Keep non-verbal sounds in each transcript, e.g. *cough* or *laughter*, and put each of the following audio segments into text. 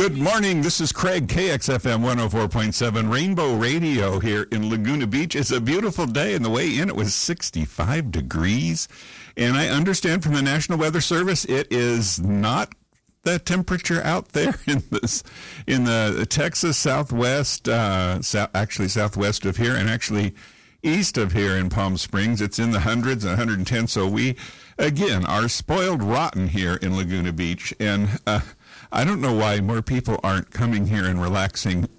Good morning. This is Craig, KXFM 104.7 Rainbow Radio here in Laguna Beach. It's a beautiful day, and the way in it was 65 degrees. And I understand from the National Weather Service it is not the temperature out there *laughs* in this in the Texas Southwest, uh, actually southwest of here, and actually east of here in Palm Springs. It's in the hundreds 110. So we again are spoiled rotten here in Laguna Beach, and uh, I don't know why more people aren't coming here and relaxing. *laughs*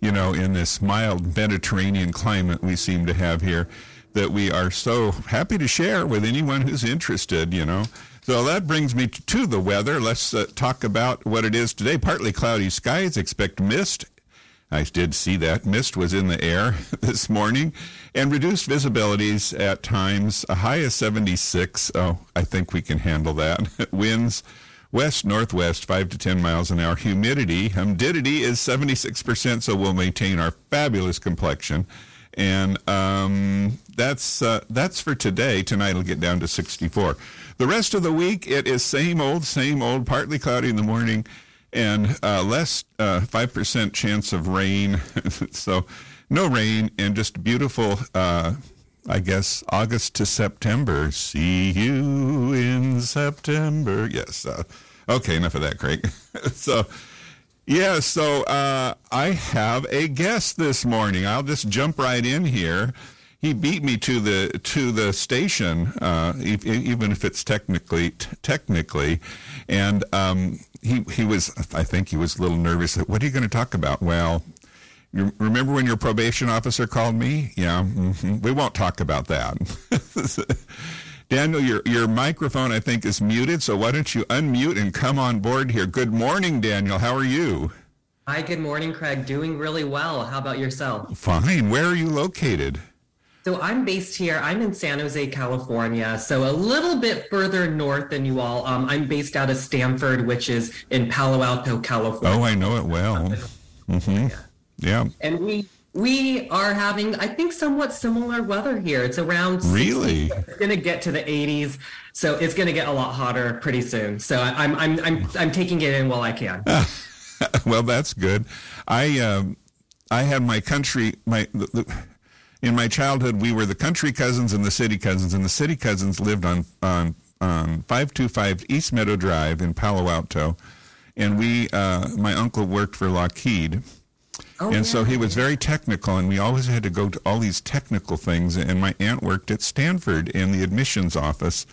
You know, in this mild Mediterranean climate we seem to have here, that we are so happy to share with anyone who's interested. You know. So that brings me to the weather. Let's uh, talk about what it is today. Partly cloudy skies, expect mist. I did see that. Mist was in the air *laughs* this morning and reduced visibilities at times. A high of 76. Oh, I think we can handle that. *laughs* Winds west northwest 5 to 10 miles an hour. Humidity, humidity is 76%, so we'll maintain our fabulous complexion. And um, that's uh, that's for today. Tonight it'll get down to 64. The rest of the week it is same old, same old. Partly cloudy in the morning, and uh, less uh, five percent chance of rain. *laughs* so no rain and just beautiful. I guess August to September. See you in September. Yes. Uh, okay, enough of that, Craig. *laughs* so yeah, so uh, I have a guest this morning. I'll just jump right in here. He beat me to the to the station, uh, even if it's technically t- technically, and um, he he was. I think he was a little nervous. What are you going to talk about? Well, you remember when your probation officer called me? Yeah, mm-hmm. we won't talk about that. *laughs* Daniel, your, your microphone, I think, is muted, so why don't you unmute and come on board here? Good morning, Daniel. How are you? Hi, good morning, Craig. Doing really well. How about yourself? Fine. Where are you located? So I'm based here. I'm in San Jose, California. So a little bit further north than you all. Um, I'm based out of Stanford, which is in Palo Alto, California. Oh, I know it well. *laughs* Mm-hmm. Yeah. And we we are having, I think, somewhat similar weather here. It's around 60. really. It's going to get to the 80s, so it's going to get a lot hotter pretty soon. So I'm I'm I'm I'm taking it in while I can. *laughs* well, that's good. I um, I had my country my. The, the, in my childhood, we were the country cousins and the city cousins, and the city cousins lived on on on 525 East Meadow Drive in Palo Alto, and we, uh, my uncle worked for Lockheed, Oh, and yeah. so he was very technical, and we always had to go to all these technical things. And my aunt worked at Stanford in the admissions office.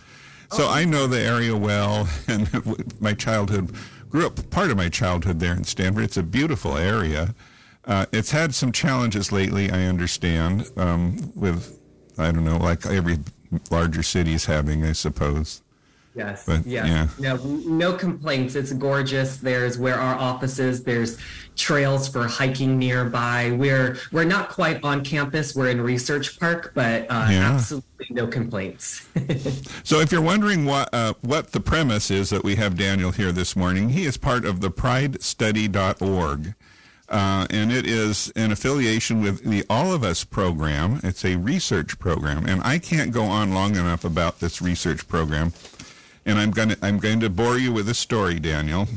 So oh. I know the area well, *laughs* and *laughs* my childhood grew up part of my childhood there in Stanford. It's a beautiful area. Uh, it's had some challenges lately, I understand, um, with, I don't know, like every larger city is having, I suppose. Yes. But, yes. Yeah. No, no complaints. It's gorgeous. There's where our office is. There's trails for hiking nearby. We're we're not quite on campus. We're in Research Park, but uh, yeah. absolutely no complaints. *laughs* so, if you're wondering what uh, what the premise is that we have Daniel here this morning, he is part of the PrideStudy.org. Uh, and it is an affiliation with the All of Us program. It's a research program, and I can't go on long enough about this research program and I'm going to I'm going to bore you with a story, Daniel,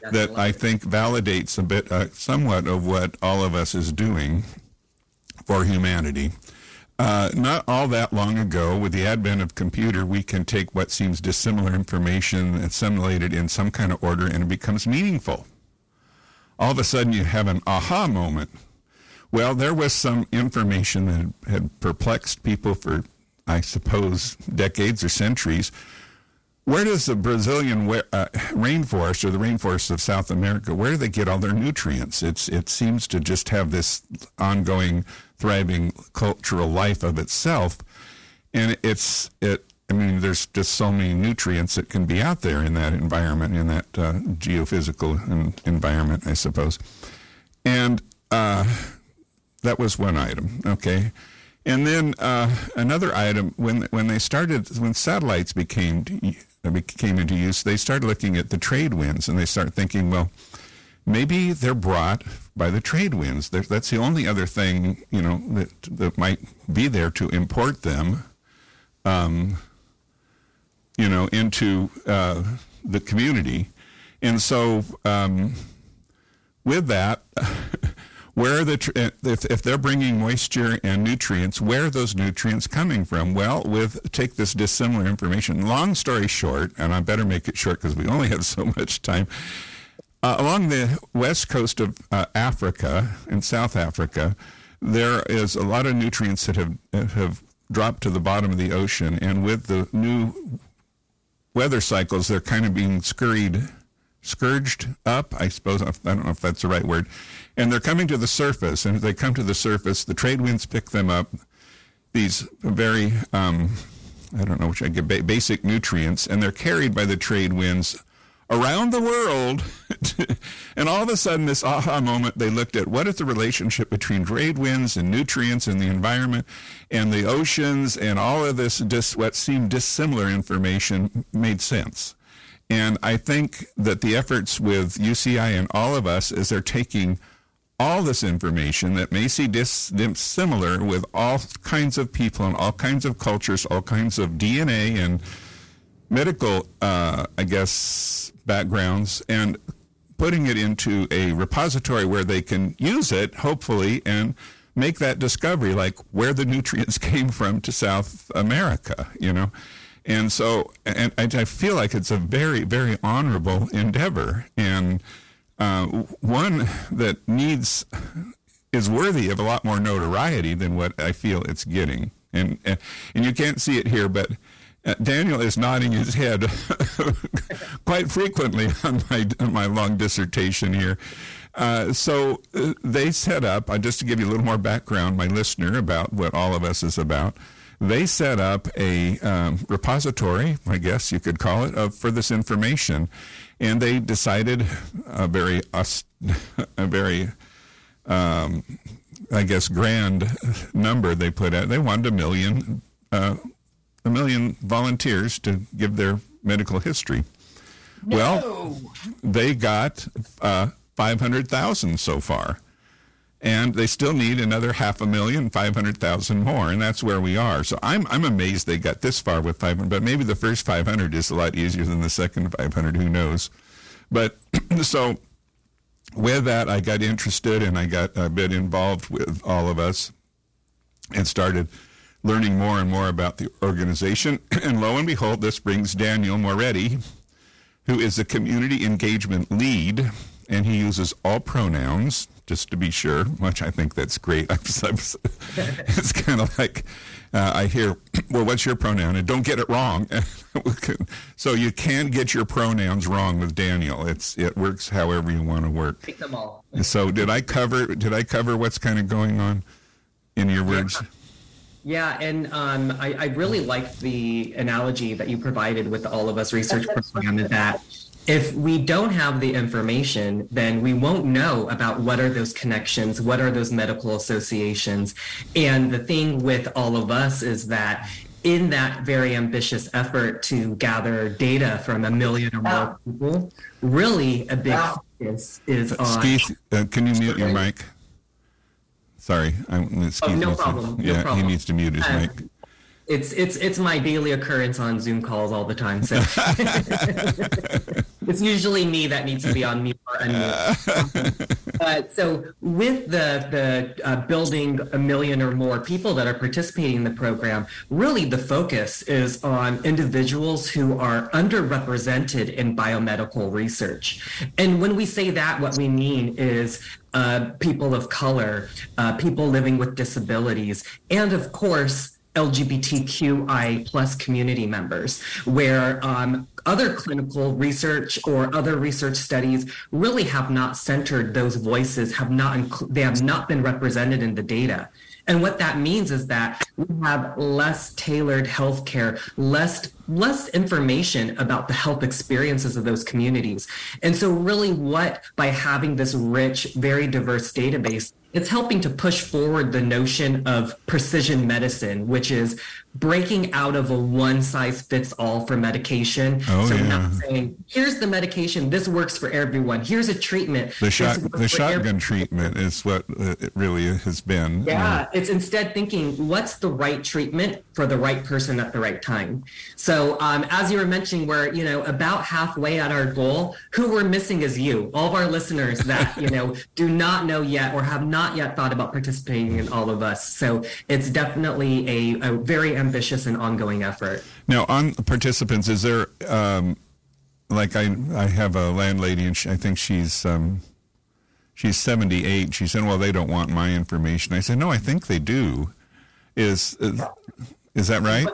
That's that I think validates a bit, uh, somewhat of what all of us is doing for humanity. Uh, not all that long ago, with the advent of computer, we can take what seems dissimilar information and assimilate it in some kind of order, and it becomes meaningful. All of a sudden, you have an aha moment. Well, there was some information that had perplexed people for, I suppose, decades or centuries where does the Brazilian uh, rainforest or the rainforests of South America, where do they get all their nutrients? It's, it seems to just have this ongoing, thriving cultural life of itself. And it's, it, I mean, there's just so many nutrients that can be out there in that environment, in that uh, geophysical environment, I suppose. And uh, that was one item, okay? And then uh, another item, when when they started, when satellites became came into use, they start looking at the trade winds and they start thinking, well, maybe they're brought by the trade winds. That's the only other thing you know that that might be there to import them, um, you know, into uh, the community. And so um, with that, *laughs* where the if, if they're bringing moisture and nutrients, where are those nutrients coming from? Well, with take this dissimilar information. Long story short, and I better make it short because we only have so much time. Uh, along the west coast of uh, Africa, in South Africa, there is a lot of nutrients that have have dropped to the bottom of the ocean, and with the new weather cycles, they're kind of being scurried, scourged up. I suppose I don't know if that's the right word, and they're coming to the surface. And as they come to the surface, the trade winds pick them up. These very um, I don't know which I get basic nutrients, and they're carried by the trade winds around the world. *laughs* and all of a sudden, this aha moment, they looked at what is the relationship between trade winds and nutrients and the environment and the oceans and all of this, dis, what seemed dissimilar information made sense. And I think that the efforts with UCI and all of us is they're taking all this information that may seem dissimilar with all kinds of people and all kinds of cultures, all kinds of DNA and medical, uh, I guess, backgrounds and putting it into a repository where they can use it, hopefully, and make that discovery, like where the *laughs* nutrients came from to South America, you know. And so, and I, feel like it's a very, very honorable endeavor, and uh, one that needs is worthy of a lot more notoriety than what I feel it's getting. And and you can't see it here, but uh, Daniel is nodding his head *laughs* quite frequently on my on my long dissertation here. Uh, so uh, they set up, uh, just to give you a little more background, my listener, about what all of us is about. They set up a um, repository, I guess you could call it, of, for this information, and they decided a very a very um, I guess grand number they put out. They wanted a million uh, a million volunteers to give their medical history. No. Well, they got uh, 500,000 so far. And they still need another half a million, 500,000 more. And that's where we are. So I'm, I'm amazed they got this far with 500, but maybe the first 500 is a lot easier than the second 500. Who knows? But *clears throat* so with that, I got interested and I got a bit involved with all of us and started learning more and more about the organization. *clears throat* And lo and behold, this brings Daniel Moretti, who is the community engagement lead, and he uses all pronouns, just to be sure, which I think that's great. *laughs* it's kind of like uh, I hear, *clears throat* well, what's your pronoun? And don't get it wrong. *laughs* so you can't get your pronouns wrong with Daniel. It's it works however you want to work. Take them all. so did I cover did I cover what's kind of going on in your words? Yeah. Yeah, and um, I, I, really liked the analogy that you provided with All of Us research program that if we don't have the information, then we won't know about what are those connections, what are those medical associations. And the thing with All of Us is that in that very ambitious effort to gather data from a million or more people, really a big focus is on. Steve, uh, can you mute your mic? Sorry, I'm, oh, no me. Problem. Yeah, no problem. he needs to mute his uh, mic. It's it's it's my daily occurrence on Zoom calls all the time. So *laughs* *laughs* it's usually me that needs to be on mute or unmute. uh, so with the the uh, building a million or more people that are participating in the program, really the focus is on individuals who are underrepresented in biomedical research. And when we say that, what we mean is uh, people of color, uh, people living with disabilities, and of course, LGBTQI plus community members, where um, other clinical research or other research studies really have not centered those voices, have not they have not been represented in the data. And what that means is that we have less tailored healthcare, less less information about the health experiences of those communities. And so really what by having this rich, very diverse database, it's helping to push forward the notion of precision medicine, which is breaking out of a one size fits all for medication. Oh, so yeah. not saying, here's the medication, this works for everyone. Here's a treatment. The shot, the shotgun every- treatment is what uh, it really has been. yeah, it's instead thinking what's the right treatment for the right person at the right time. So, um, as you were mentioning, we're you know about halfway at our goal. Who we're missing is you, all of our listeners that you know *laughs* do not know yet or have not yet thought about participating in all of us. So, it's definitely a, a very ambitious and ongoing effort. Now, on participants, is there um, like I I have a landlady and she, I think she's um, she's seventy eight. She said, "Well, they don't want my information." I said, "No, I think they do." Is, is that right?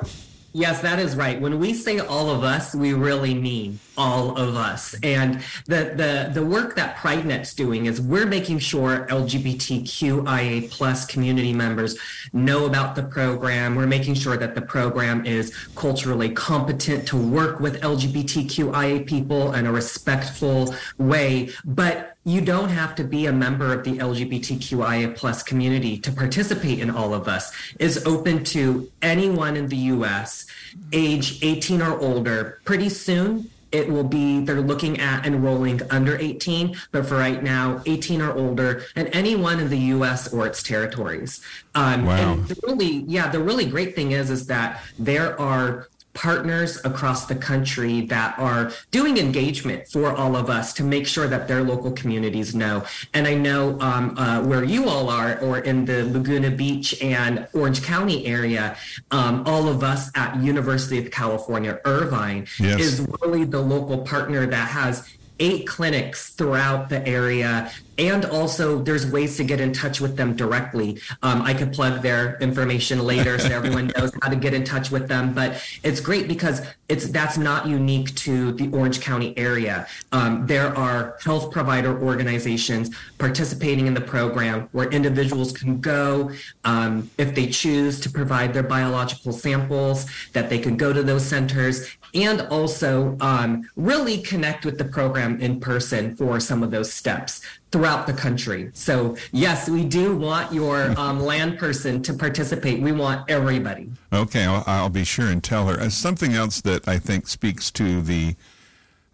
Yes, that is right. When we say all of us, we really mean all of us. And the the the work that PrideNet's doing is we're making sure LGBTQIA plus community members know about the program. We're making sure that the program is culturally competent to work with LGBTQIA people in a respectful way. But you don't have to be a member of the LGBTQIA plus community to participate in All of Us. is open to anyone in the U.S. age 18 or older. Pretty soon, it will be they're looking at enrolling under 18, but for right now, 18 or older, and anyone in the U.S. or its territories. Um, Wow. And the really, yeah, the really great thing is is that there are partners across the country that are doing engagement for all of us to make sure that their local communities know. And I know um, uh, where you all are, or in the Laguna Beach and Orange County area, um, all of us at University of California, Irvine, Yes. is really the local partner that has eight clinics throughout the area. And also there's ways to get in touch with them directly. Um, i could plug their information later so *laughs* everyone knows how to get in touch with them. But it's great because it's that's not unique to the orange county area. Um, there are health provider organizations participating in the program where individuals can go um, if they choose to provide their biological samples that they can go to those centers and also um, really connect with the program in person for some of those steps throughout the country. So, yes, we do want your *laughs* um, land person to participate. We want everybody. Okay, I'll, I'll be sure and tell her. Uh, something else that I think speaks to the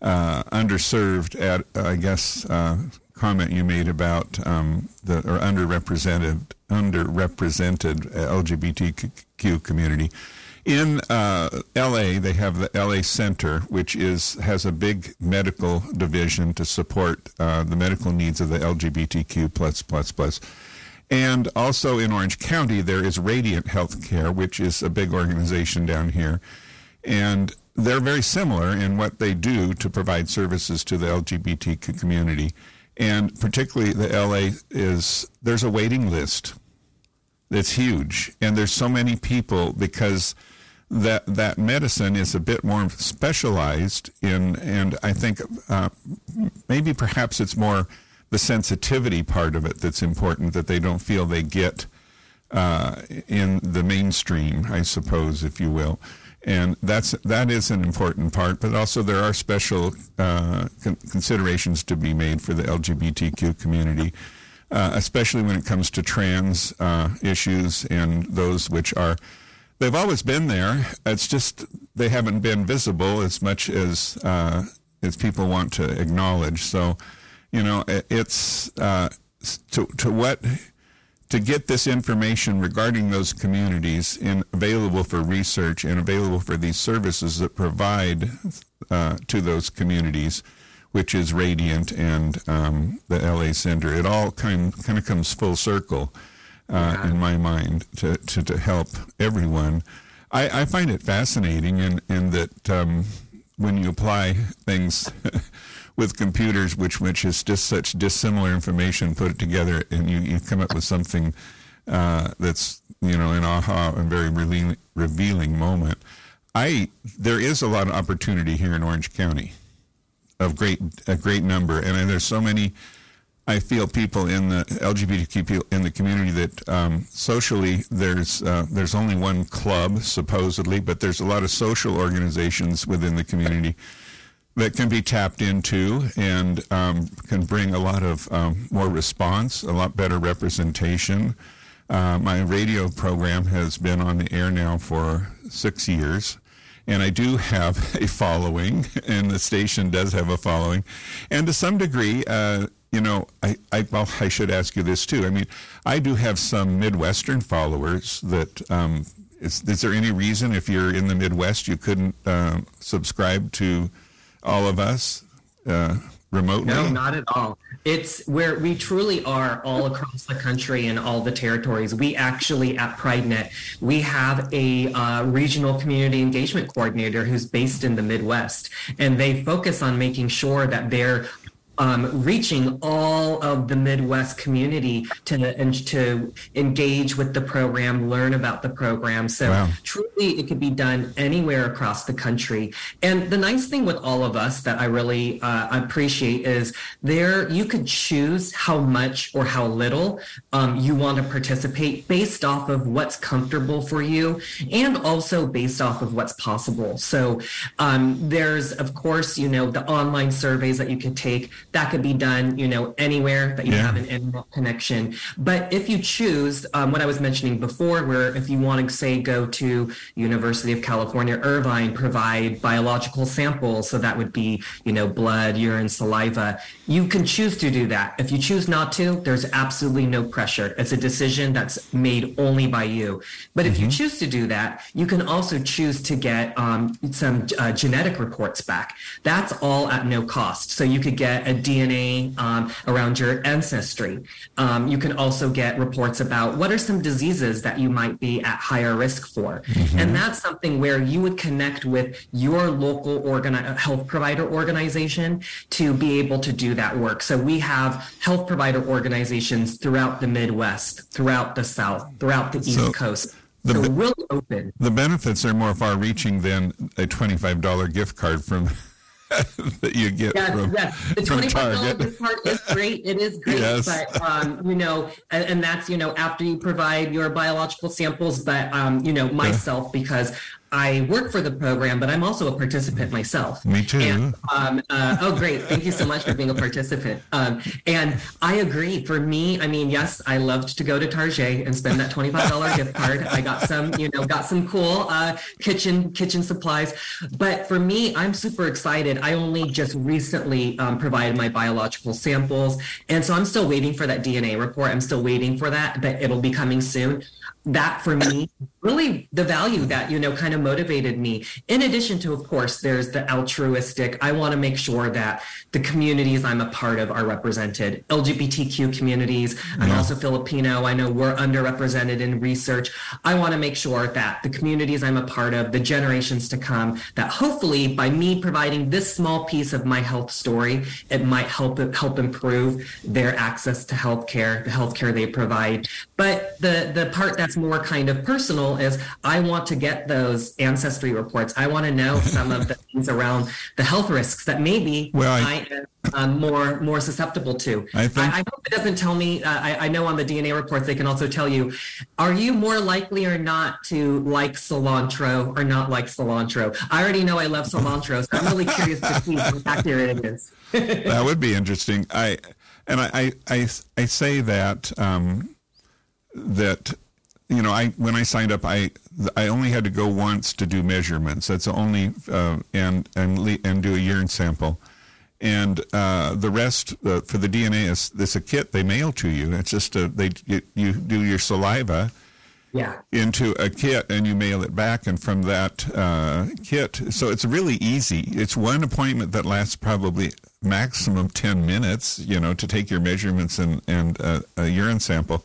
uh, underserved, at, I guess, uh, comment you made about um, the or underrepresented underrepresented LGBTQ community. In uh, LA, they have the LA Center, which is has a big medical division to support uh, the medical needs of the LGBTQ plus plus plus. And also in Orange County, there is Radiant Healthcare, which is a big organization down here. And they're very similar in what they do to provide services to the LGBTQ community. And particularly the LA is, there's a waiting list that's huge. And there's so many people because that, that medicine is a bit more specialized in, and I think uh, maybe perhaps it's more the sensitivity part of it that's important that they don't feel they get uh, in the mainstream, I suppose, if you will. And that's that is an important part, but also there are special uh, con- considerations to be made for the LGBTQ community, uh, especially when it comes to trans uh, issues and those which are they've always been there. It's just they haven't been visible as much as uh, as people want to acknowledge. So, you know, it's uh, to to what to get this information regarding those communities in, available for research and available for these services that provide uh, to those communities, which is Radiant and um, the LA Center. It all kind kind of comes full circle uh, in my mind to, to, to help everyone. I, I find it fascinating in, in that um, when you apply things *laughs* with computers, which which is just such dissimilar information, put it together, and you, you come up with something uh, that's you know an aha and very revealing, revealing moment. I there is a lot of opportunity here in Orange County, of great a great number, and there's so many. I feel people in the LGBTQ people in the community that um, socially there's uh, there's only one club supposedly, but there's a lot of social organizations within the community that can be tapped into and um, can bring a lot of um, more response, a lot better representation. Uh, my radio program has been on the air now for six years, and I do have *laughs* a following, and the station does have a following. And to some degree, uh, you know, I, I, well, I should ask you this too. I mean, I do have some Midwestern followers that. Um, is, is there any reason if you're in the Midwest you couldn't uh, subscribe to all of us uh, remotely? No, not at all. It's where we truly are all across the country and all the territories. We actually at PrideNet, we have a uh, regional community engagement coordinator who's based in the Midwest, and they focus on making sure that they're um, reaching all of the Midwest community to and to engage with the program, learn about the program. So wow. truly, it could be done anywhere across the country. And the nice thing with all of us that I really uh, appreciate is there you could choose how much or how little um, you want to participate based off of what's comfortable for you, and also based off of what's possible. So um, there's of course you know the online surveys that you can take that could be done, you know, anywhere that you yeah. have an internet connection. But if you choose, um, what I was mentioning before, where if you want to say go to University of California, Irvine, provide biological samples, so that would be, you know, blood, urine, saliva, you can choose to do that. If you choose not to, there's absolutely no pressure. It's a decision that's made only by you. But if mm-hmm. you choose to do that, you can also choose to get um, some uh, genetic reports back. That's all at no cost. So you could get a DNA um, around your ancestry. Um, you can also get reports about what are some diseases that you might be at higher risk for. Mm-hmm. And that's something where you would connect with your local organi- health provider organization to be able to do that work. So we have health provider organizations throughout the Midwest, throughout the South, throughout the East so- Coast. The, so really open. The benefits are more far reaching than a $25 gift card from *laughs* that you get yes, from, yes. The $25 gift card is great. It is great. Yes. But, um, you know, and, and, that's, you know, after you provide your biological samples, but, um, you know, myself, because I work for the program, but I'm also a participant myself. Me too. And, um, uh, oh, great. Thank you so much for being a participant. Um, and I agree. For me, I mean, yes, I loved to go to Target and spend that $25 gift card. I got some, you know, got some cool uh, kitchen kitchen supplies. But for me, I'm super excited. I only just recently um, provided my biological samples. And so I'm still waiting for that DNA report. I'm still waiting for that, but it'll be coming soon that for me really the value that you know kind of motivated me. In addition to of course there's the altruistic i want to make sure that the communities i'm a part of are represented. Lgbtq communities i'm also filipino i know we're underrepresented in research. I want to make sure that the communities i'm a part of the generations to come that hopefully by me providing this small piece of my health story it might help help improve their access to healthcare the healthcare they provide. But the the part more kind of personal is I want to get those ancestry reports. I want to know *laughs* some of the things around the health risks that maybe well, I, I am um, more more susceptible to. I, think, I, I, hope it doesn't tell me. Uh, I, I, know on the DNA reports they can also tell you, are you more likely or not to like cilantro or not like cilantro? I already know I love cilantro, so I'm really curious to see how accurate it is. *laughs* that would be interesting. I and I I I, say that um, that you know, I when I signed up, I I only had to go once to do measurements. That's the only uh, and and and do a urine sample, and uh, the rest uh, for the DNA is this a kit they mail to you. It's just a they you, you do your saliva. Yeah. Into a kit and you mail it back, and from that uh, kit, so it's really easy. It's one appointment that lasts probably maximum ten minutes. You know, to take your measurements and and uh, a urine sample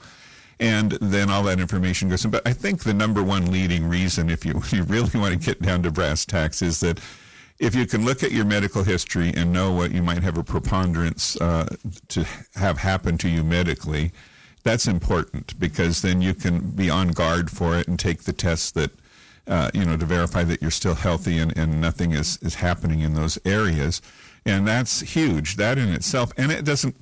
and then all that information goes in. But I think the number one leading reason, if you, *laughs* you really want to get down to brass tacks, is that if you can look at your medical history and know what you might have a preponderance uh, to have happen to you medically, that's important because then you can be on guard for it and take the tests that, uh, you know, to verify that you're still healthy and, and nothing is, is happening in those areas. And that's huge, that in itself. And it doesn't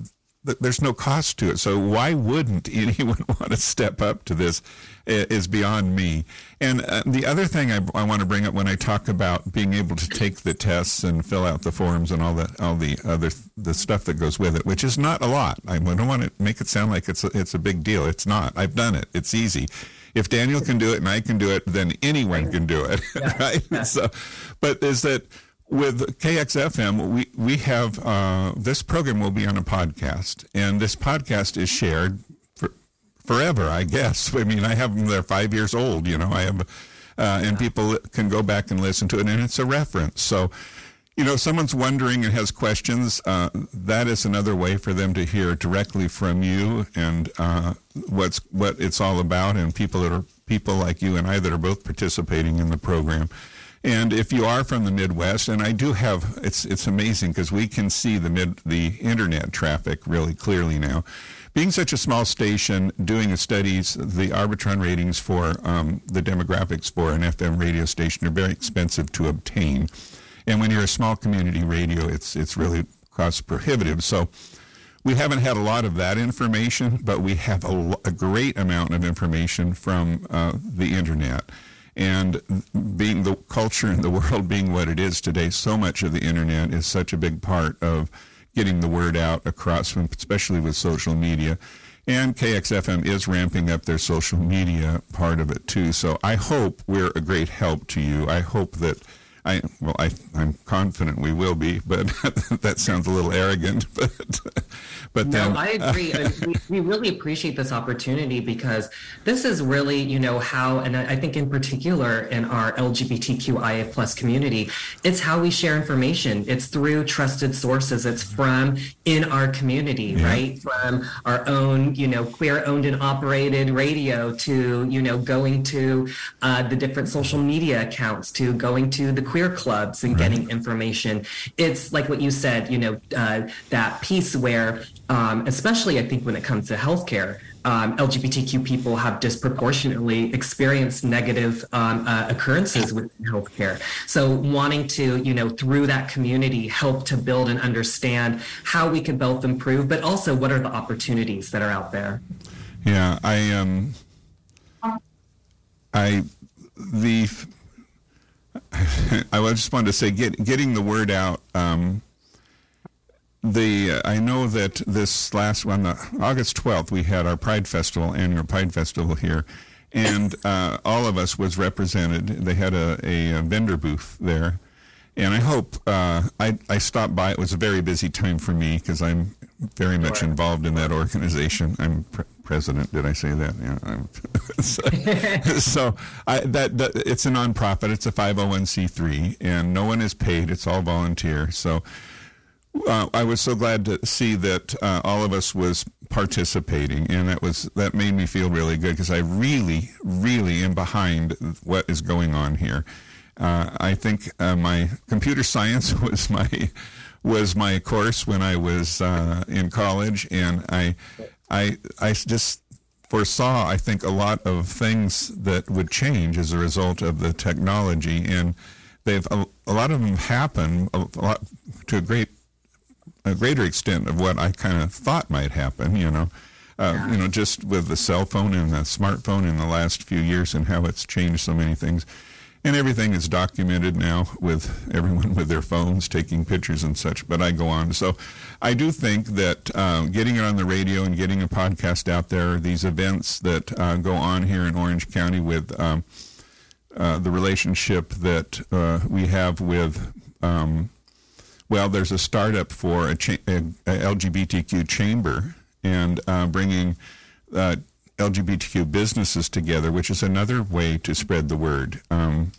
there's no cost to it. So why wouldn't *laughs* anyone want to step up to this is beyond me. And uh, the other thing I, I, want to bring up when I talk about being able to take the tests and fill out the forms and all the all the other the stuff that goes with it, which is not a lot. I don't want to make it sound like it's a, it's a big deal. It's not. I've done it. It's easy. If Daniel can do it and I can do it, then anyone can do it, *laughs* right? *laughs* So, but is that with KXFM, we we have uh, this program will be on a podcast, and this podcast is shared forever, I guess. *laughs* I mean, I have them, they're five years old, you know, I have, uh, and people can go back and listen to it, and it's a reference. So, you know, someone's wondering and has questions, uh, that is another way for them to hear directly from you and uh, what's what it's all about, and people that are people like you and I that are both participating in the program. And if you are from the Midwest, and I do have, it's it's amazing because we can see the mid the internet traffic really clearly now being such a small station, doing the studies, the Arbitron ratings for um, the demographics for an FM radio station are very expensive to obtain. And when you're a small community radio, it's it's really cost prohibitive. So we haven't had a lot of that information, but we have a, a great amount of information from uh, the internet. And being the culture in the *laughs* world being what it is today, so much of the internet is such a big part of getting the word out across, especially with social media. And KXFM is ramping up their social media part of it too. So I hope we're a great help to you. I hope that I well, I, I'm confident we will be, but *laughs* that sounds a little arrogant. *laughs* But but no, then, I agree. we, *laughs* we really appreciate this opportunity because this is really, you know, how, and I think in particular in our LGBTQIA plus community, it's how we share information. It's through trusted sources. It's from in our community, yeah. right? From our own, you know, queer owned and operated radio to, you know, going to uh, the different social media accounts to going to the queer clubs and right. getting information. It's like what you said, you know, uh, that piece where um, especially I think when it comes to healthcare, um, LGBTQ people have disproportionately experienced negative um, uh, occurrences with healthcare. So wanting to, you know, through that community, help to build and understand how we can both improve, but also what are the opportunities that are out there. Yeah, I um, I the *laughs* I just wanted to say, get, getting the word out. Um, the uh, I know that this last one, the August 12th, we had our Pride Festival, annual Pride Festival here, and uh, all of us was represented. They had a, a, a vendor booth there, and I hope uh, I, I stopped by. It was a very busy time for me because I'm very much involved in that organization. I'm pre- president. Did I say that? Yeah. *laughs* so, *laughs* so I, that, that it's a nonprofit. It's a 501c3, and no one is paid. It's all volunteer. So uh, I was so glad to see that uh, all of us was participating, and that was that made me feel really good because I really, really am behind what is going on here. Uh, I think uh, my computer science *laughs* was my was my course when I was uh, in college, and I, I, I just foresaw I think a lot of things that would change as a result of the technology, and they've a, a lot of them happen a lot to a great a greater extent of what I kind of thought might happen, you know. Uh, yeah. You know, just with the cell phone and the smartphone in the last few years and how it's changed so many things. And everything is documented now with everyone with their phones taking pictures and such, but I go on. So I do think that uh, getting it on the radio and getting a podcast out there, these events that uh, go on here in Orange County with um, uh, the relationship that uh, we have with um, well, there's a startup for a, cha- a, a LGBTQ chamber and uh, bringing uh, LGBTQ businesses together, which is another way to spread the word. Um,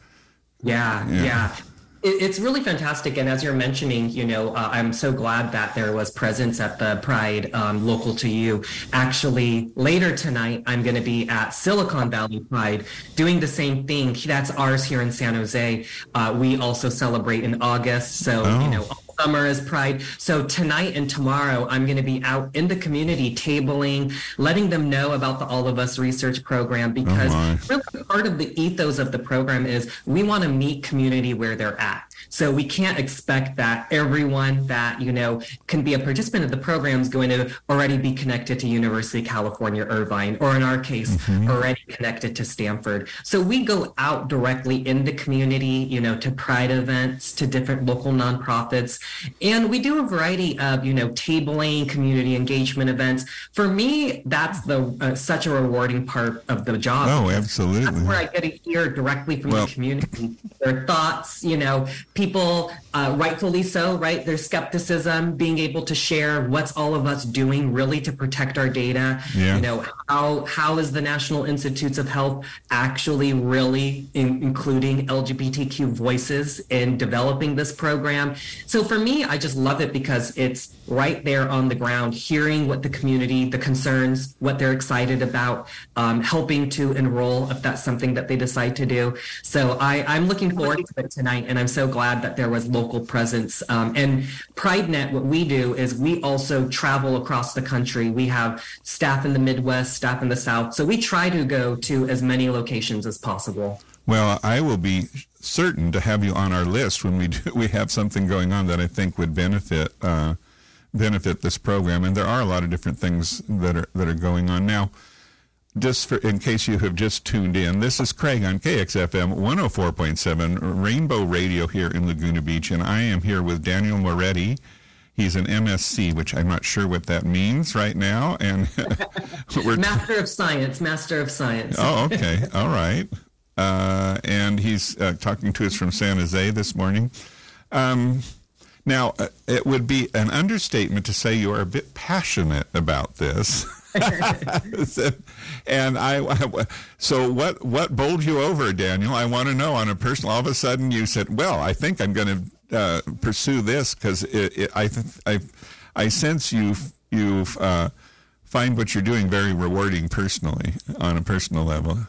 yeah, yeah. yeah it's really fantastic. And as you're mentioning, you know, uh, I'm so glad that there was presence at the Pride um, local to you. Actually, later tonight, I'm going to be at Silicon Valley Pride doing the same thing. That's ours here in San Jose. Uh, we also celebrate in August. So, oh. you know, summer is Pride. So tonight and tomorrow, I'm going to be out in the community tabling, letting them know about the All of Us research program oh, because oh really part of the ethos of the program is we want to meet community where they're at. So we can't expect that everyone that, you know, can be a participant of the program is going to already be connected to University of California, Irvine, or in our case, mm-hmm. already connected to Stanford. So we go out directly in the community, you know, to pride events, to different local nonprofits. And we do a variety of, you know, tabling, community engagement events. For me, that's the uh, such a rewarding part of the job. Oh, absolutely. That's where I get to hear directly from well, the community, their thoughts, you know, people, uh, rightfully so, right? Their skepticism, being able to share what's all of us doing really to protect our data. Yeah. You know, how how is the National Institutes of Health actually really in, including LGBTQ voices in developing this program? So for me, I just love it because it's right there on the ground, hearing what the community, the concerns, what they're excited about, um, helping to enroll if that's something that they decide to do. So I, I'm looking forward to it tonight, and I'm so glad that there was local presence. Um, and PrideNet, what we do is we also travel across the country. We have staff in the Midwest, staff in the South. So we try to go to as many locations as possible. Well, I will be certain to have you on our list when we do, *laughs* we have something going on that I think would benefit uh, benefit this program. And there are a lot of different things that are that are going on now. Just for, in case you have just tuned in, this is Craig on KXFM 104.7 Rainbow Radio here in Laguna Beach, and I am here with Daniel Moretti. He's an MSc, which I'm not sure what that means right now. And *laughs* we're Master of Science, Master of Science. oh, okay. All right. Uh, and he's uh, talking to us from San Jose this morning. Um, now, uh, it would be an understatement to say you are a bit passionate about this. *laughs* *laughs* and I, so what? What bowled you over, Daniel? I want to know on a personal. All of a sudden, you said, "Well, I think I'm going to uh, pursue this because I, I, I sense you you uh, find what you're doing very rewarding personally on a personal level."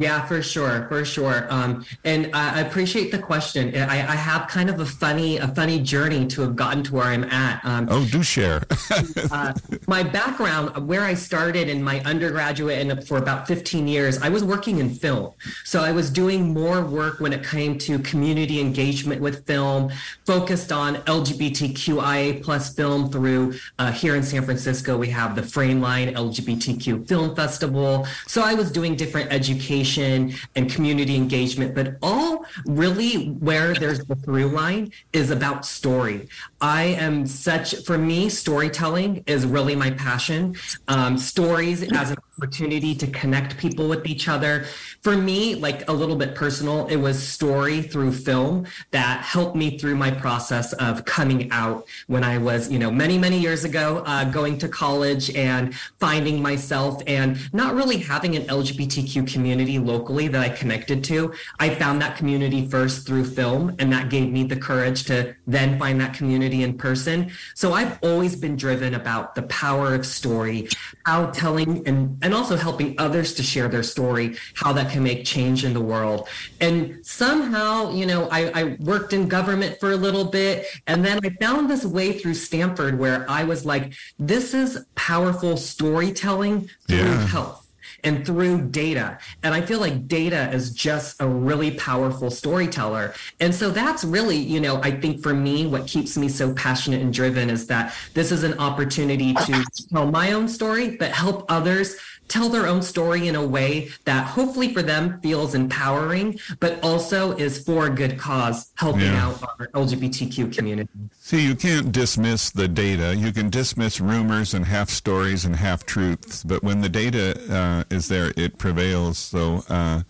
Yeah, for sure, for sure. Um, and I appreciate the question. I, I, have kind of a funny, a funny journey to have gotten to where I'm at. Um, oh, do share. *laughs* uh, my background, where I started in my undergraduate and for about 15 years, I was working in film. So I was doing more work when it came to community engagement with film, focused on LGBTQIA plus film through uh, here in San Francisco. We have the Frameline LGBTQ Film Festival. So I was doing different education and community engagement, but all really where there's the through line is about story. I am such, for me, storytelling is really my passion. Um, stories as an opportunity to connect people with each other. For me, like a little bit personal, it was story through film that helped me through my process of coming out when I was, you know, many, many years ago, uh, going to college and finding myself and not really having an LGBTQ community locally that I connected to. I found that community first through film, and that gave me the courage to then find that community in person. So I've always been driven about the power of story, how telling and, and also helping others to share their story, how that can make change in the world. And somehow, you know, I, I worked in government for a little bit, and then I found this way through Stanford where I was like, this is powerful storytelling through yeah. health and through data. And I feel like data is just a really powerful storyteller. And so that's really, you know, I think for me, what keeps me so passionate and driven is that this is an opportunity to tell my own story, but help others tell their own story in a way that hopefully for them feels empowering, but also is for a good cause, helping yeah. out our LGBTQ community. See, you can't dismiss the data. You can dismiss rumors and half stories and half truths, but when the data uh, is there, it prevails. So, uh,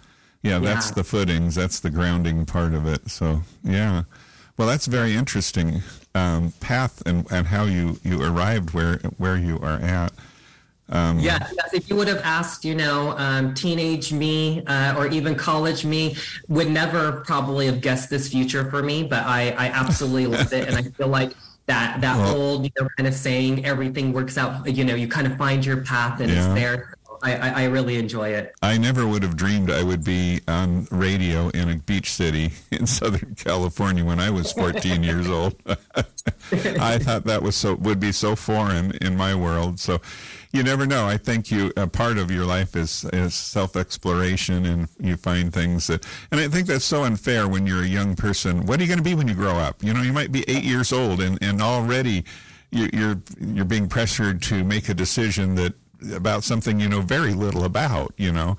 yeah, that's yeah. the footings. That's the grounding part of it. So, yeah. Well, that's very interesting um, path and, and how you, you arrived where where you are at. Um, yes, if you would have asked, you know, um, teenage me uh, or even college me would never probably have guessed this future for me, but I, I absolutely love it. And I *laughs* feel like that, that well, old, you know, kind of saying everything works out, you know, you kind of find your path and yeah. it's there. I, I really enjoy it. I never would have dreamed I would be on radio in a beach city *laughs* in Southern California when I was 14 years old. *laughs* I thought that was so would be so foreign in my world. So you never know. I think you a part of your life is is self exploration, and you find things that. And I think that's so unfair when you're a young person. What are you going to be when you grow up? You know, you might be eight years old, and and already you're you're being pressured to make a decision that about something you know very little about. You know.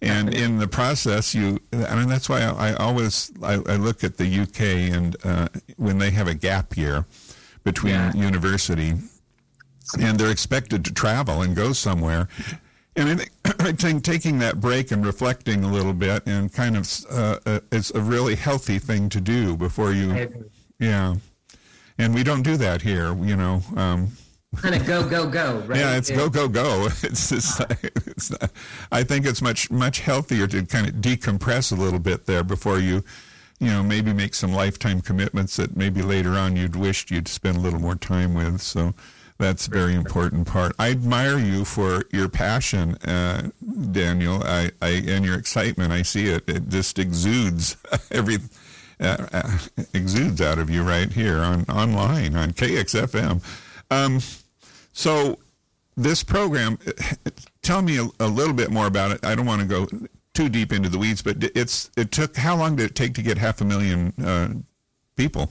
And in the process, you, I mean, that's why I, I always, I, I, look at the UK and uh, when they have a gap year between yeah. university and they're expected to travel and go somewhere. And I think, *clears throat* I think taking that break and reflecting a little bit and kind of uh, uh, it's a really healthy thing to do before you, yeah. And we don't do that here, you know. Um, kind of go go go right yeah it's go go go *laughs* it's just *laughs* it's not, i think it's much much healthier to kind of decompress a little bit there before you you know maybe make some lifetime commitments that maybe later on you'd wished you'd spend a little more time with so that's a very important part. I admire you for your passion, uh, Daniel, I, I, and your excitement. I see it; it just exudes *laughs* every uh, uh, exudes out of you right here on online on KXFM. Um, so, this program, *laughs* tell me a, a, little bit more about it. I don't want to go too deep into the weeds, but it's it took how long did it take to get half a million uh, people?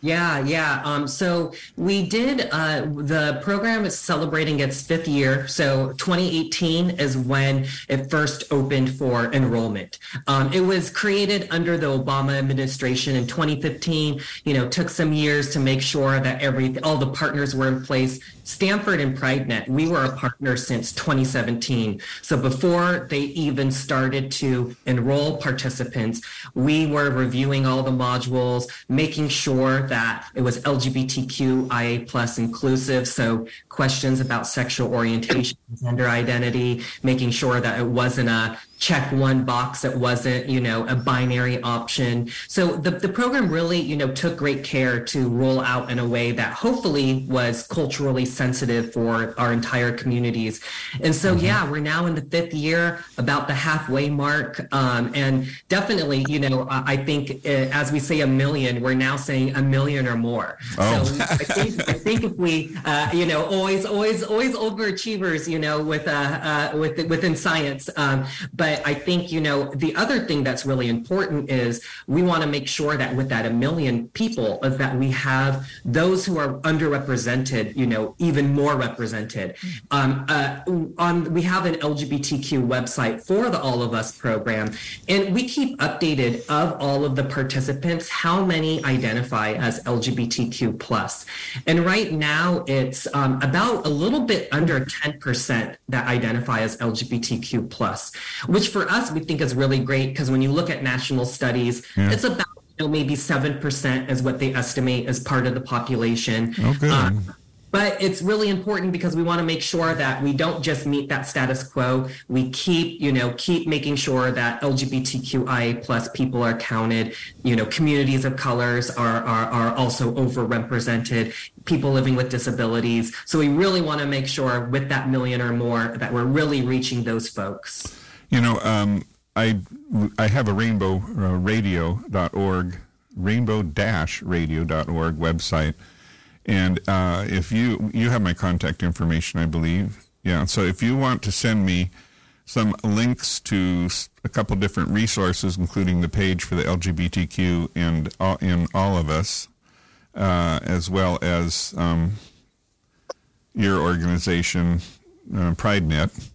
Yeah, yeah. Um, so we did, uh, the program is celebrating its fifth year. So 2018 is when it first opened for enrollment. Um, it was created under the Obama administration in 2015, you know, took some years to make sure that every, all the partners were in place. Stanford and PrideNet, we were a partner since 2017. So before they even started to enroll participants, we were reviewing all the modules, making sure that it was LGBTQIA plus inclusive. So questions about sexual orientation, gender identity, making sure that it wasn't a check one box that wasn't, you know, a binary option. So the, the program really, you know, took great care to roll out in a way that hopefully was culturally sensitive for our entire communities. And so, mm-hmm. yeah, we're now in the fifth year, about the halfway mark. Um, and definitely, you know, I think uh, as we say a million, we're now saying a million or more. Oh. So I think, I think if we, uh, you know, always, always, always overachievers, you know, with, uh, uh with, within science. Um, but but I think, you know, the other thing that's really important is we want to make sure that with that a million people is that we have those who are underrepresented, you know, even more represented. Um, uh, on we have an LGBTQ website for the All of Us program, and we keep updated of all of the participants how many identify as LGBTQ plus. And right now it's um, about a little bit under 10% that identify as LGBTQ plus, which for us we think is really great because when you look at national studies, yeah. it's about you know, maybe seven percent is what they estimate as part of the population. Oh, good. Uh, but it's really important because we want to make sure that we don't just meet that status quo we keep you know keep making sure that lgbtqia plus people are counted you know communities of colors are are, are also overrepresented people living with disabilities so we really want to make sure with that million or more that we're really reaching those folks you know, um, I I have a rainbowradio.org, uh, rainbow-radio.org website, and uh, if you you have my contact information, I believe. Yeah. So if you want to send me some links to a couple different resources, including the page for the LGBTQ and all, in all of us, uh, as well as um, your organization, uh, PrideNet.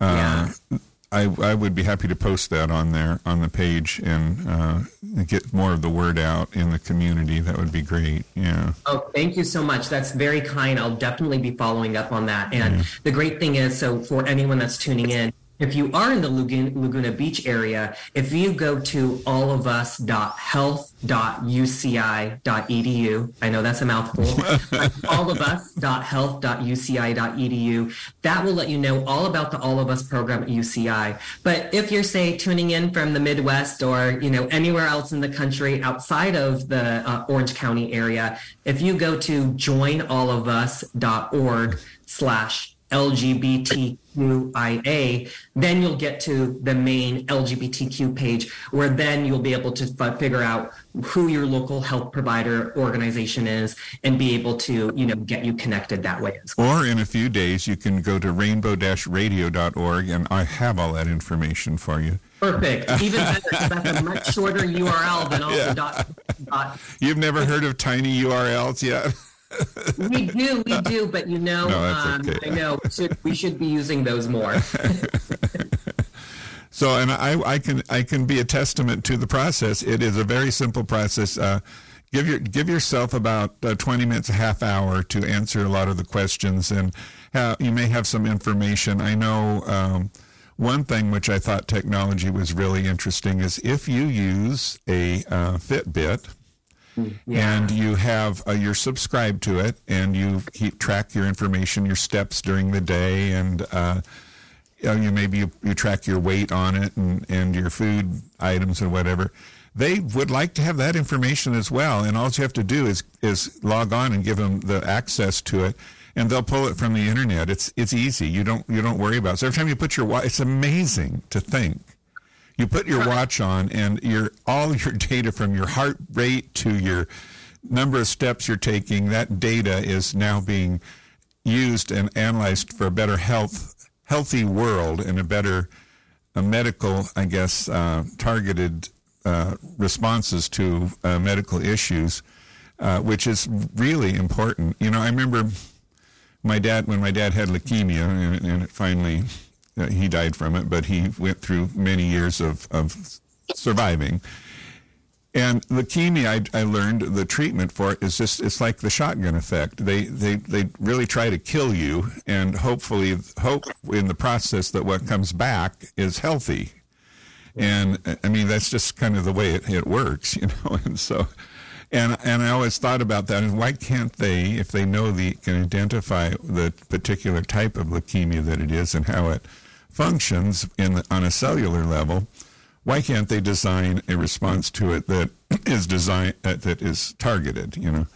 Uh, yeah. I, I would be happy to post that on there on the page and uh, get more of the word out in the community. That would be great. Yeah. Oh, thank you so much. That's very kind. I'll definitely be following up on that. And yeah. the great thing is, so for anyone that's tuning in, if you are in the Laguna Beach area, if you go to allofus.health.uci.edu, I know that's a mouthful, *laughs* allofus.health.uci.edu, that will let you know all about the All of Us program at UCI. But if you're, say, tuning in from the Midwest or, you know, anywhere else in the country outside of the uh, Orange County area, if you go to joinallofus.org slash LGBTQIA, then you'll get to the main LGBTQ page where then you'll be able to f- figure out who your local health provider organization is and be able to, you know, get you connected that way as well. Or in a few days, you can go to rainbow-radio.org and I have all that information for you. Perfect. *laughs* Even better, that's a much shorter URL than all yeah. the dot, dot. You've never heard of tiny URLs yet? *laughs* we do, we do, but you know, no, um, okay. I know we should, we should be using those more. *laughs* so, and I, I can I can be a testament to the process. It is a very simple process. Uh, give your give yourself about uh, 20 minutes, a half hour to answer a lot of the questions, and you may have some information. I know. Um, one thing which I thought technology was really interesting is if you use a uh, Fitbit, yeah. and you have uh, you're subscribed to it and you keep track your information your steps during the day and uh, you, know, you maybe you, you, track your weight on it and, and your food items and whatever. They would like to have that information as well and all you have to do is is log on and give them the access to it and they'll pull it from the internet. It's it's easy. You don't you don't worry about it. So every time you put your it's amazing to think you put your watch on, and your all your *laughs* data from your heart rate to your number of steps you're taking, that data is now being used and analyzed for a better health, healthy world and a better a medical, I guess, uh, targeted uh, responses to uh, medical issues, uh, which is really important. You know, I remember my dad when my dad had leukemia, and, and it finally uh, he died from it, but he went through many years of, of surviving. And leukemia, I, I, learned the treatment for it is just, it's like the shotgun effect. They, they, they really try to kill you and hopefully hope in the process that what comes back is healthy. And I mean, that's just kind of the way it, it works, *laughs* you know? And so, and, and I always thought about that. And why can't they, if they know the, can identify the particular type of leukemia that it is and how it functions in on a cellular level, why can't they design a response to it that *clears throat* is designed uh, that is targeted? You know,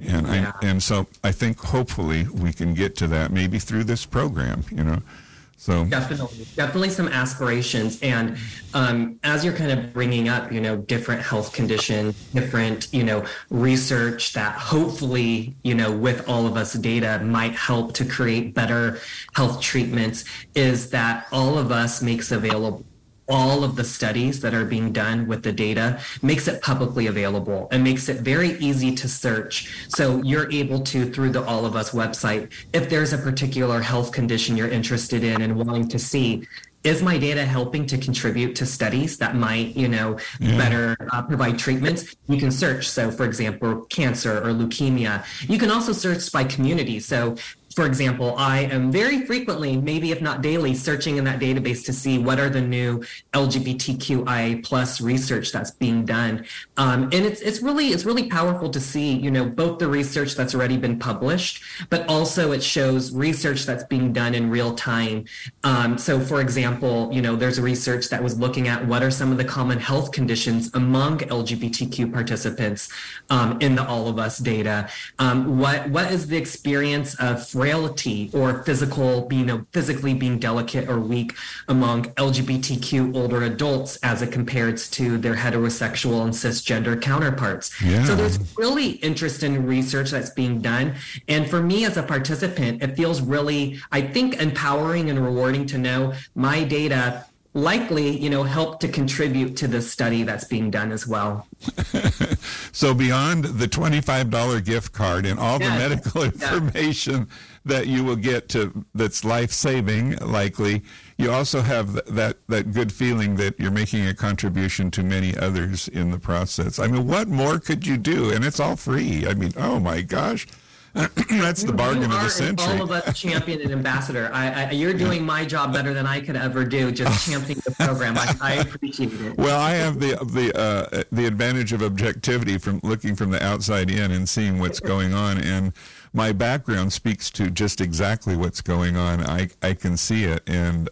and yeah. I, and so I think hopefully we can get to that maybe through this program. You know. So definitely, definitely some aspirations. And um, as you're kind of bringing up, you know, different health conditions, different, you know, research that hopefully, you know, with all of us data might help to create better health treatments is that all of us makes available all of the studies that are being done with the data makes it publicly available and makes it very easy to search. So you're able to through the all of us website if there's a particular health condition you're interested in and wanting to see is my data helping to contribute to studies that might you know yeah. better uh, provide treatments? You can search. So for example cancer or leukemia. You can also search by community. So for example, I am very frequently, maybe if not daily, searching in that database to see what are the new LGBTQI plus research that's being done. Um, and it's it's really it's really powerful to see, you know, both the research that's already been published, but also it shows research that's being done in real time. Um, so, for example, you know, there's research that was looking at what are some of the common health conditions among LGBTQ participants um, in the All of Us data. Um, what what is the experience of frailty or physical being you know, physically being delicate or weak among LGBTQ older adults as it compares to their heterosexual and cisgender counterparts. Yeah. So there's really interesting research that's being done. And for me as a participant, it feels really, I think, empowering and rewarding to know my data likely you know help to contribute to the study that's being done as well *laughs* so beyond the $25 gift card and all yeah. the medical information yeah that you will get to that's life saving likely you also have that that good feeling that you're making a contribution to many others in the process. I mean what more could you do? And it's all free. I mean oh my gosh *clears throat* that's the bargain of the century. All of us champion and ambassador. I, I, you're doing my job better than I could ever do, just *laughs* championing the program. I, I, appreciate it. Well, I have the the uh, the advantage of objectivity from looking from the outside in and seeing what's going on, and my background speaks to just exactly what's going on. I I can see it, and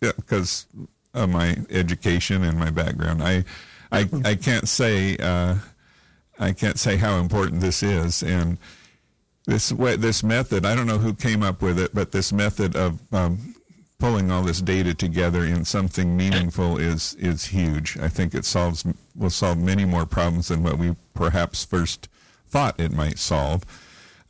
because uh, of my education and my background, I I I can't say uh, I can't say how important this is, and this way, this method. I don't know who came up with it, but this method of um, pulling all this data together in something meaningful is is huge. I think it solves will solve many more problems than what we perhaps first thought it might solve.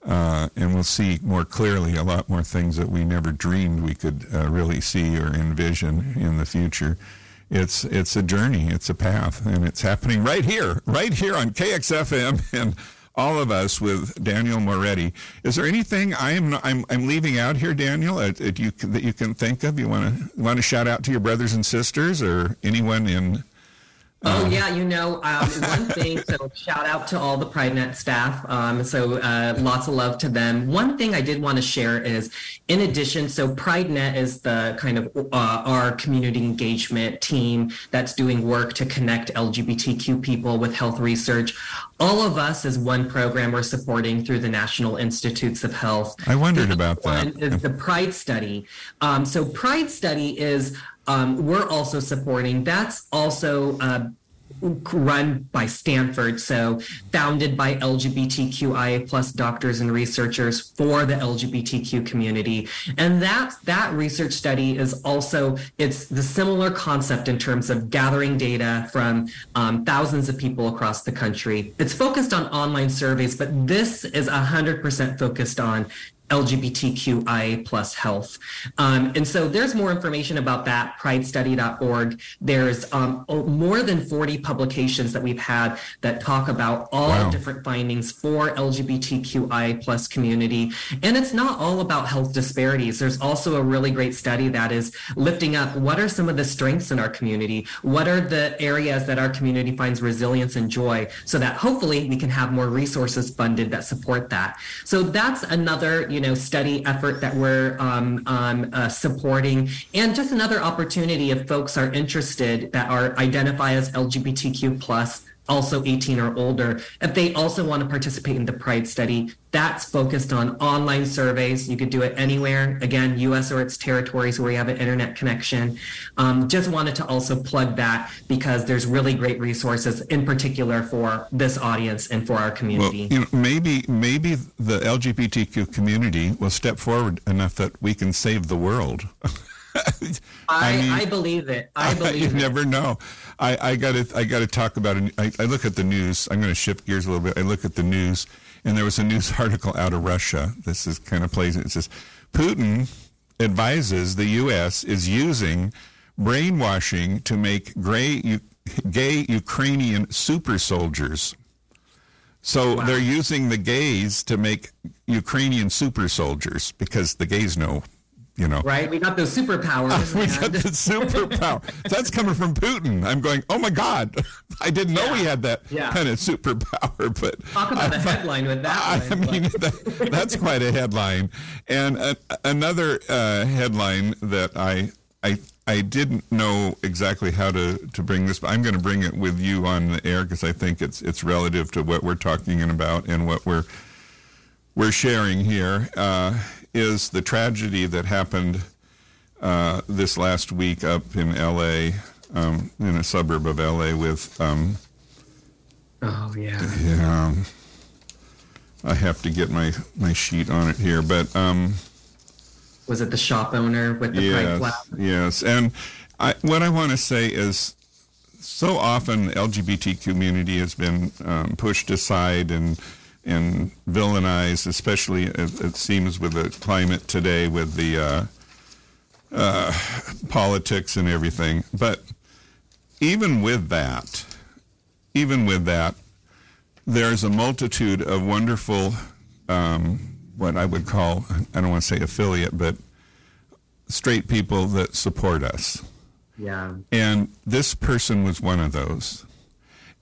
Uh, and we'll see more clearly a lot more things that we never dreamed we could uh, really see or envision in the future. It's it's a journey, it's a path, and it's happening right here, right here on KXFM *laughs* and all of us with Daniel Moretti. Is there anything I am I'm, I'm leaving out here, Daniel, that you that you can think of? You want to want to shout out to your brothers and sisters or anyone in Oh um, yeah, you know um, one thing. So shout out to all the PrideNet staff. Um, so uh, lots of love to them. One thing I did want to share is, in addition, so PrideNet is the kind of uh, our community engagement team that's doing work to connect LGBTQ people with health research. All of us is one program we're supporting through the National Institutes of Health. I wondered about that. One is the Pride Study. Um, so Pride Study is um, we're also supporting. That's also uh, run by Stanford, so founded by LGBTQIA plus doctors and researchers for the LGBTQ community. And that that research study is also it's the similar concept in terms of gathering data from um, thousands of people across the country. It's focused on online surveys, but this is 100% focused on LGBTQIA plus health. Um, and so there's more information about that, pridestudy.org. There's um, more than 40 publications that we've had that talk about all wow. different findings for LGBTQI plus community. And it's not all about health disparities. There's also a really great study that is lifting up what are some of the strengths in our community? What are the areas that our community finds resilience and joy so that hopefully we can have more resources funded that support that. So that's another, you know study effort that we're um, um, uh, supporting, and just another opportunity if folks are interested that are identify as LGBTQ plus also 18 or older, if they also want to participate in the Pride study, that's focused on online surveys. You could do it anywhere, again, US or its territories where you have an internet connection. Um, just wanted to also plug that because there's really great resources in particular for this audience and for our community. Well, you know, maybe, maybe the LGBTQ community will step forward enough that we can save the world. *laughs* *laughs* I, I, mean, I, believe it. I *laughs* believe it. you it. never know. I, I got to I got to talk about it. I, I look at the news. I'm going to shift gears a little bit. I look at the news, and there was a news *laughs* article out of Russia. This is kind of plays. It says Putin advises the U.S. is using brainwashing to make gray, gay Ukrainian super soldiers. So wow. they're using the gays to make Ukrainian super soldiers because the gays know you know. Right? We got those superpowers. *laughs* we got the superpower. *laughs* That's coming from Putin. I'm going, oh my God. *laughs* I didn't know yeah. he had that yeah. kind of superpower. But Talk about I, a headline with that. I, one, I mean, that, that's quite a headline. And uh, another uh, headline that I, I, I didn't know exactly how to, to bring this, but I'm going to bring it with you on the air because I think it's it's relative to what we're talking about and what we're we're sharing here. Uh, is the tragedy that happened uh, this last week up in L.A., um, in a suburb of L.A. with. Um, oh yeah. Yeah. Um, I have to get my my sheet on it here, but. Um, was it the shop owner with the yes, flag? Yes, and I, what I want to say is, so often the LGBT community has been um, pushed aside and and villainized, especially it, it, seems with the climate today with the uh, uh, politics and everything. But even with that, even with that, there's a multitude of wonderful, um, what I would call, I don't want to say affiliate, but straight people that support us. Yeah. And this person was one of those.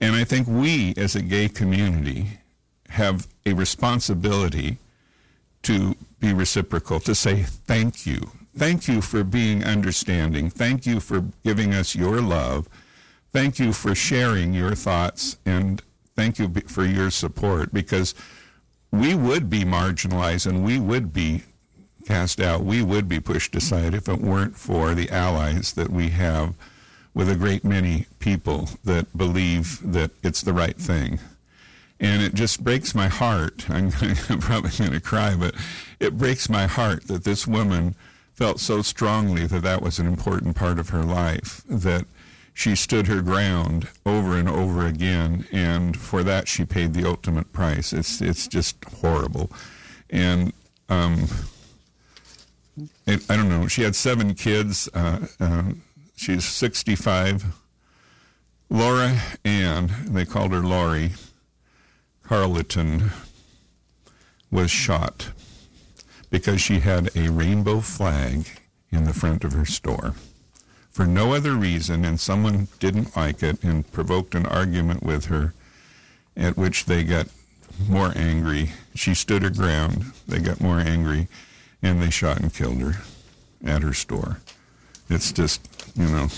And I think we, as a gay community, have a responsibility to be reciprocal, to say thank you. Thank you for being understanding. Thank you for giving us your love. Thank you for sharing your thoughts and thank you for your support because we would be marginalized and we would be cast out. We would be pushed aside if it weren't for the allies that we have with a great many people that believe that it's the right thing. And it just breaks my heart. I'm, *laughs* I'm probably going to cry, but it breaks my heart that this woman felt so strongly that that was an important part of her life, that she stood her ground over and over again, and for that she paid the ultimate price. It's it's just horrible, and um, it, I don't know. She had seven kids. Uh, uh, she's sixty-five. Laura Ann, they called her Lauri Carleton, was shot because she had a rainbow flag in the front of her store for no other reason, and someone didn't like it and provoked an argument with her, at which they got more angry. She stood her ground. They got more angry, and they shot and killed her at her store. It's just, you know.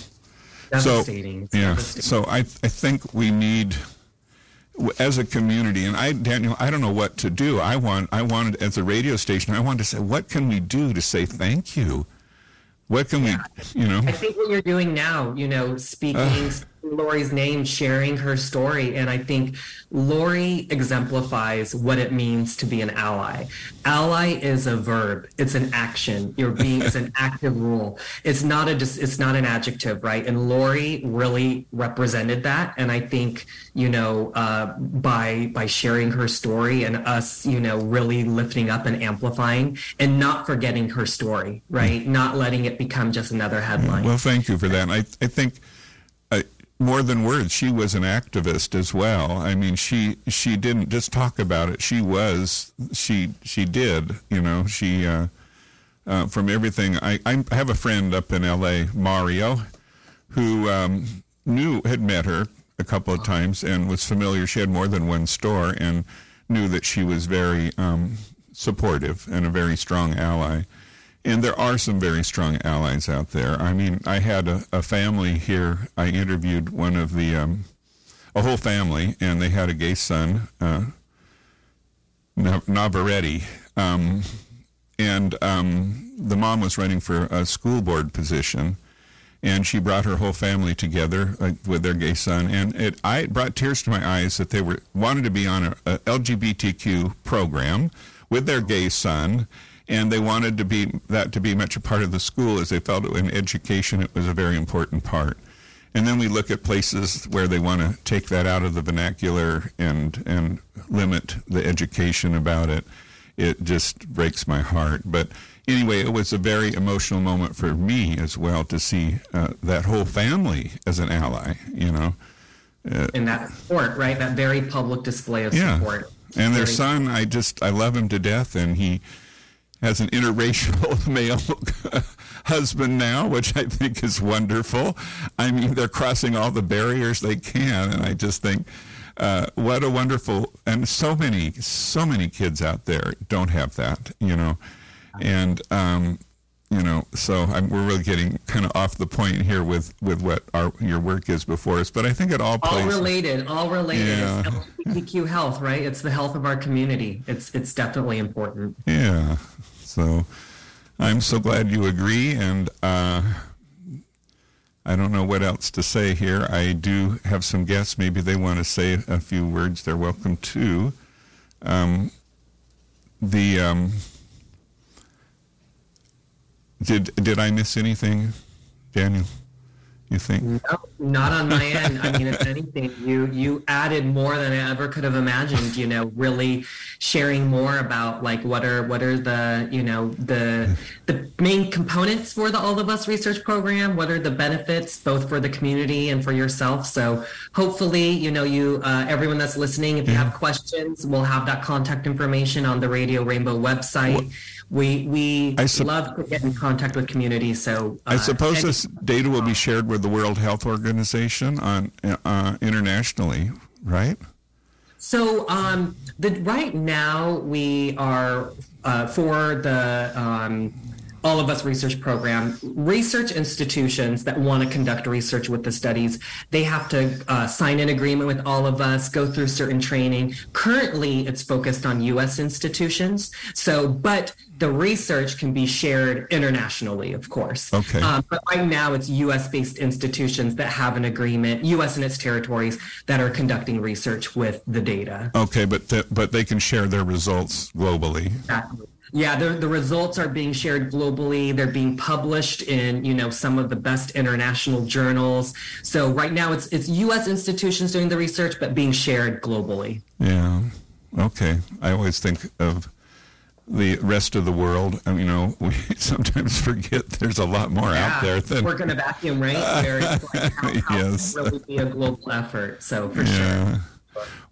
Devastating. So, yeah. So I, I think we need as a community, and I, Daniel, I don't know what to do. I want, I wanted as a radio station, I wanted to say, what can we do to say thank you? What can yeah. we, you know? I think what you're doing now, you know, speaking. Uh, Lauri's name, sharing her story. And I think Lauri exemplifies what it means to be an ally. Ally is a verb. It's an action. You're being, it's an active role. It's not a, it's not an adjective, right? And Lauri really represented that. And I think, you know, uh, by, by sharing her story and us, you know, really lifting up and amplifying and not forgetting her story, right? Mm. Not letting it become just another headline. Well, thank you for that. I, I think more than words, she was an activist as well. I mean, she she didn't just talk about it. She was she she did. You know, she uh, uh, from everything. I I have a friend up in L.A. Mario, who um, knew had met her a couple of times and was familiar. She had more than one store and knew that she was very um, supportive and a very strong ally. And there are some very strong allies out there. I mean, I had a, a family here. I interviewed one of the, um, a whole family, and they had a gay son, uh, Navarrete. Um, and um, the mom was running for a school board position, and she brought her whole family together uh, with their gay son. And it, I, it brought tears to my eyes that they were wanted to be on a, a LGBTQ program with their gay son and they wanted to be that to be much a part of the school as they felt in education it was a very important part. And then we look at places where they want to take that out of the vernacular and and limit the education about it. It just breaks my heart. But anyway, it was a very emotional moment for me as well to see uh, that whole family as an ally. You know, uh, in that support, right? That very public display of yeah. support. And their son, I just I love him to death, and he has an interracial *laughs* male *laughs* husband now, which I think is wonderful. I mean, they're crossing all the barriers they can, and I just think, uh, what a wonderful and so many, so many kids out there don't have that, you know, and um, you know, so I'm, we're really getting kind of off the point here with, with what our your work is before us, but I think it all plays. All related, all related. Yeah. It's LGBTQ health, right? It's the health of our community. It's it's definitely important. Yeah. So I'm so glad you agree, and uh, I don't know what else to say here. I do have some guests. Maybe they want to say a few words. They're welcome to. Um, the um, did did I miss anything, Daniel? You think? No, not on my end. I mean, if anything, you you added more than I ever could have imagined. You know, really sharing more about like what are what are the you know the the main components for the All of Us research program. What are the benefits both for the community and for yourself? So hopefully, you know, you uh, everyone that's listening, if you have questions, we'll have that contact information on the Radio Rainbow website. We we su- love to get in contact with communities. So uh, I suppose this data will be shared with the World Health Organization on uh, internationally, right? So um, the right now we are uh, for the um, all of us research program. Research institutions that want to conduct research with the studies, they have to uh, sign an agreement with all of us, go through certain training. Currently, it's focused on U.S. institutions. So, but the research can be shared internationally, of course. Okay. Um, but right now, it's U.S. based institutions that have an agreement, U.S. and its territories that are conducting research with the data. Okay, but th- but they can share their results globally. Exactly. Yeah, the, the results are being shared globally. They're being published in, you know, some of the best international journals. So right now it's it's US institutions doing the research, but being shared globally. Yeah. Okay. I always think of the rest of the world. I mean, you know, we *laughs* sometimes forget there's a lot more yeah, out there than we're going to vacuum, right? Where it's like how, how *laughs* yes. really be a global effort. So for yeah. sure.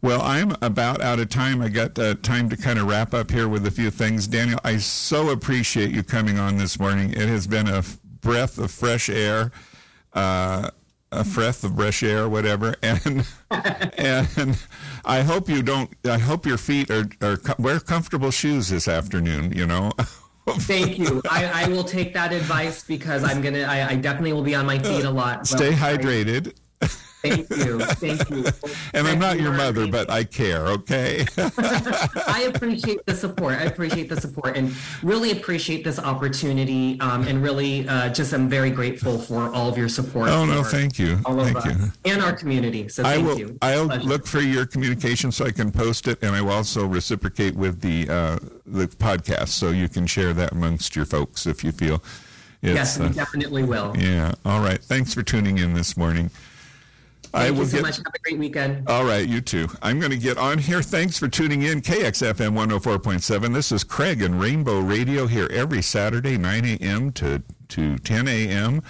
Well, I'm about out of time. I got uh, time to kind of wrap up here with a few things. Daniel, I so appreciate you coming on this morning. It has been a breath of fresh air. Uh, a breath of fresh air, whatever. *laughs* And and I hope you don't. I hope your feet are, are wear comfortable shoes this afternoon. You know. *laughs* Thank you. I, I, will take that advice because I'm gonna. I, I definitely will be on my feet a lot. Stay hydrated. Thank you. Thank you. *laughs* and I'm not your mother, but I care, okay? *laughs* I appreciate the support. I appreciate the support and really appreciate this opportunity. Um, and really uh, just am very grateful for all of your support. Oh, no, thank you. All of thank us you. and our community. So thank I will, you. I'll look for your communication so I can post it, and I will also reciprocate with the, uh, the podcast so you can share that amongst your folks if you feel. yes, we uh, definitely will. Yeah. All right. Thanks for tuning in this morning. Thank I will you so get, much. Have a great weekend. All right, you too. I'm going to get on here. Thanks for tuning in. KXFM 104.7. This is Craig and Rainbow Radio here every Saturday, 9 a.m. to, to 10 a.m.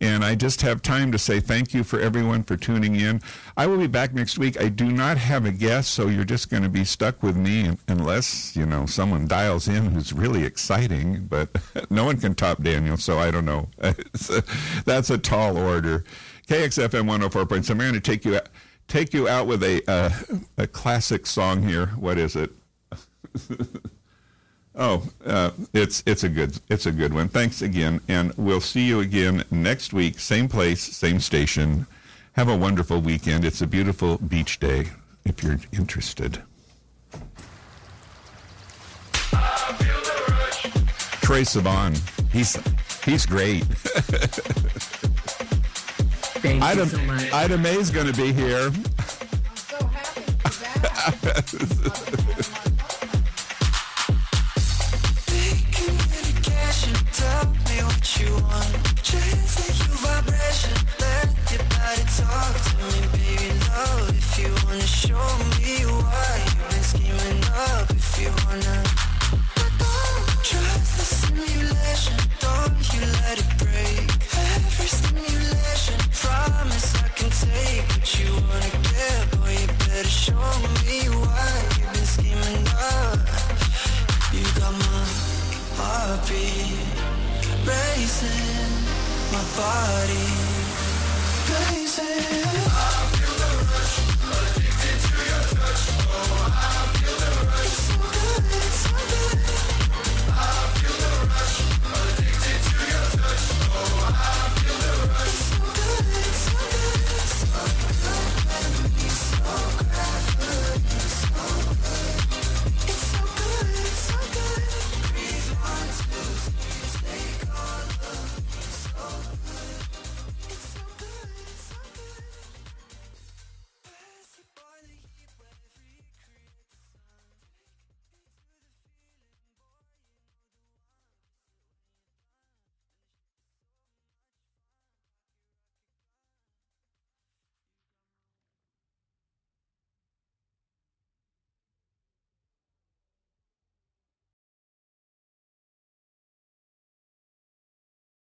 And I just have time to say thank you for everyone for tuning in. I will be back next week. I do not have a guest, so you're just going to be stuck with me unless, you know, someone dials in who's really exciting. But *laughs* no one can top Daniel, so I don't know. *laughs* That's a tall order. KXFM 104.7. I'm going to take you out, take you out with a a classic song here. What is it? *laughs* oh, uh, it's it's a good it's a good one. Thanks again, and we'll see you again next week, same place, same station. Have a wonderful weekend. It's a beautiful beach day. If you're interested. Troye Sivan, he's he's great. *laughs* Thank Ida, you so much. Ida May's going to be here.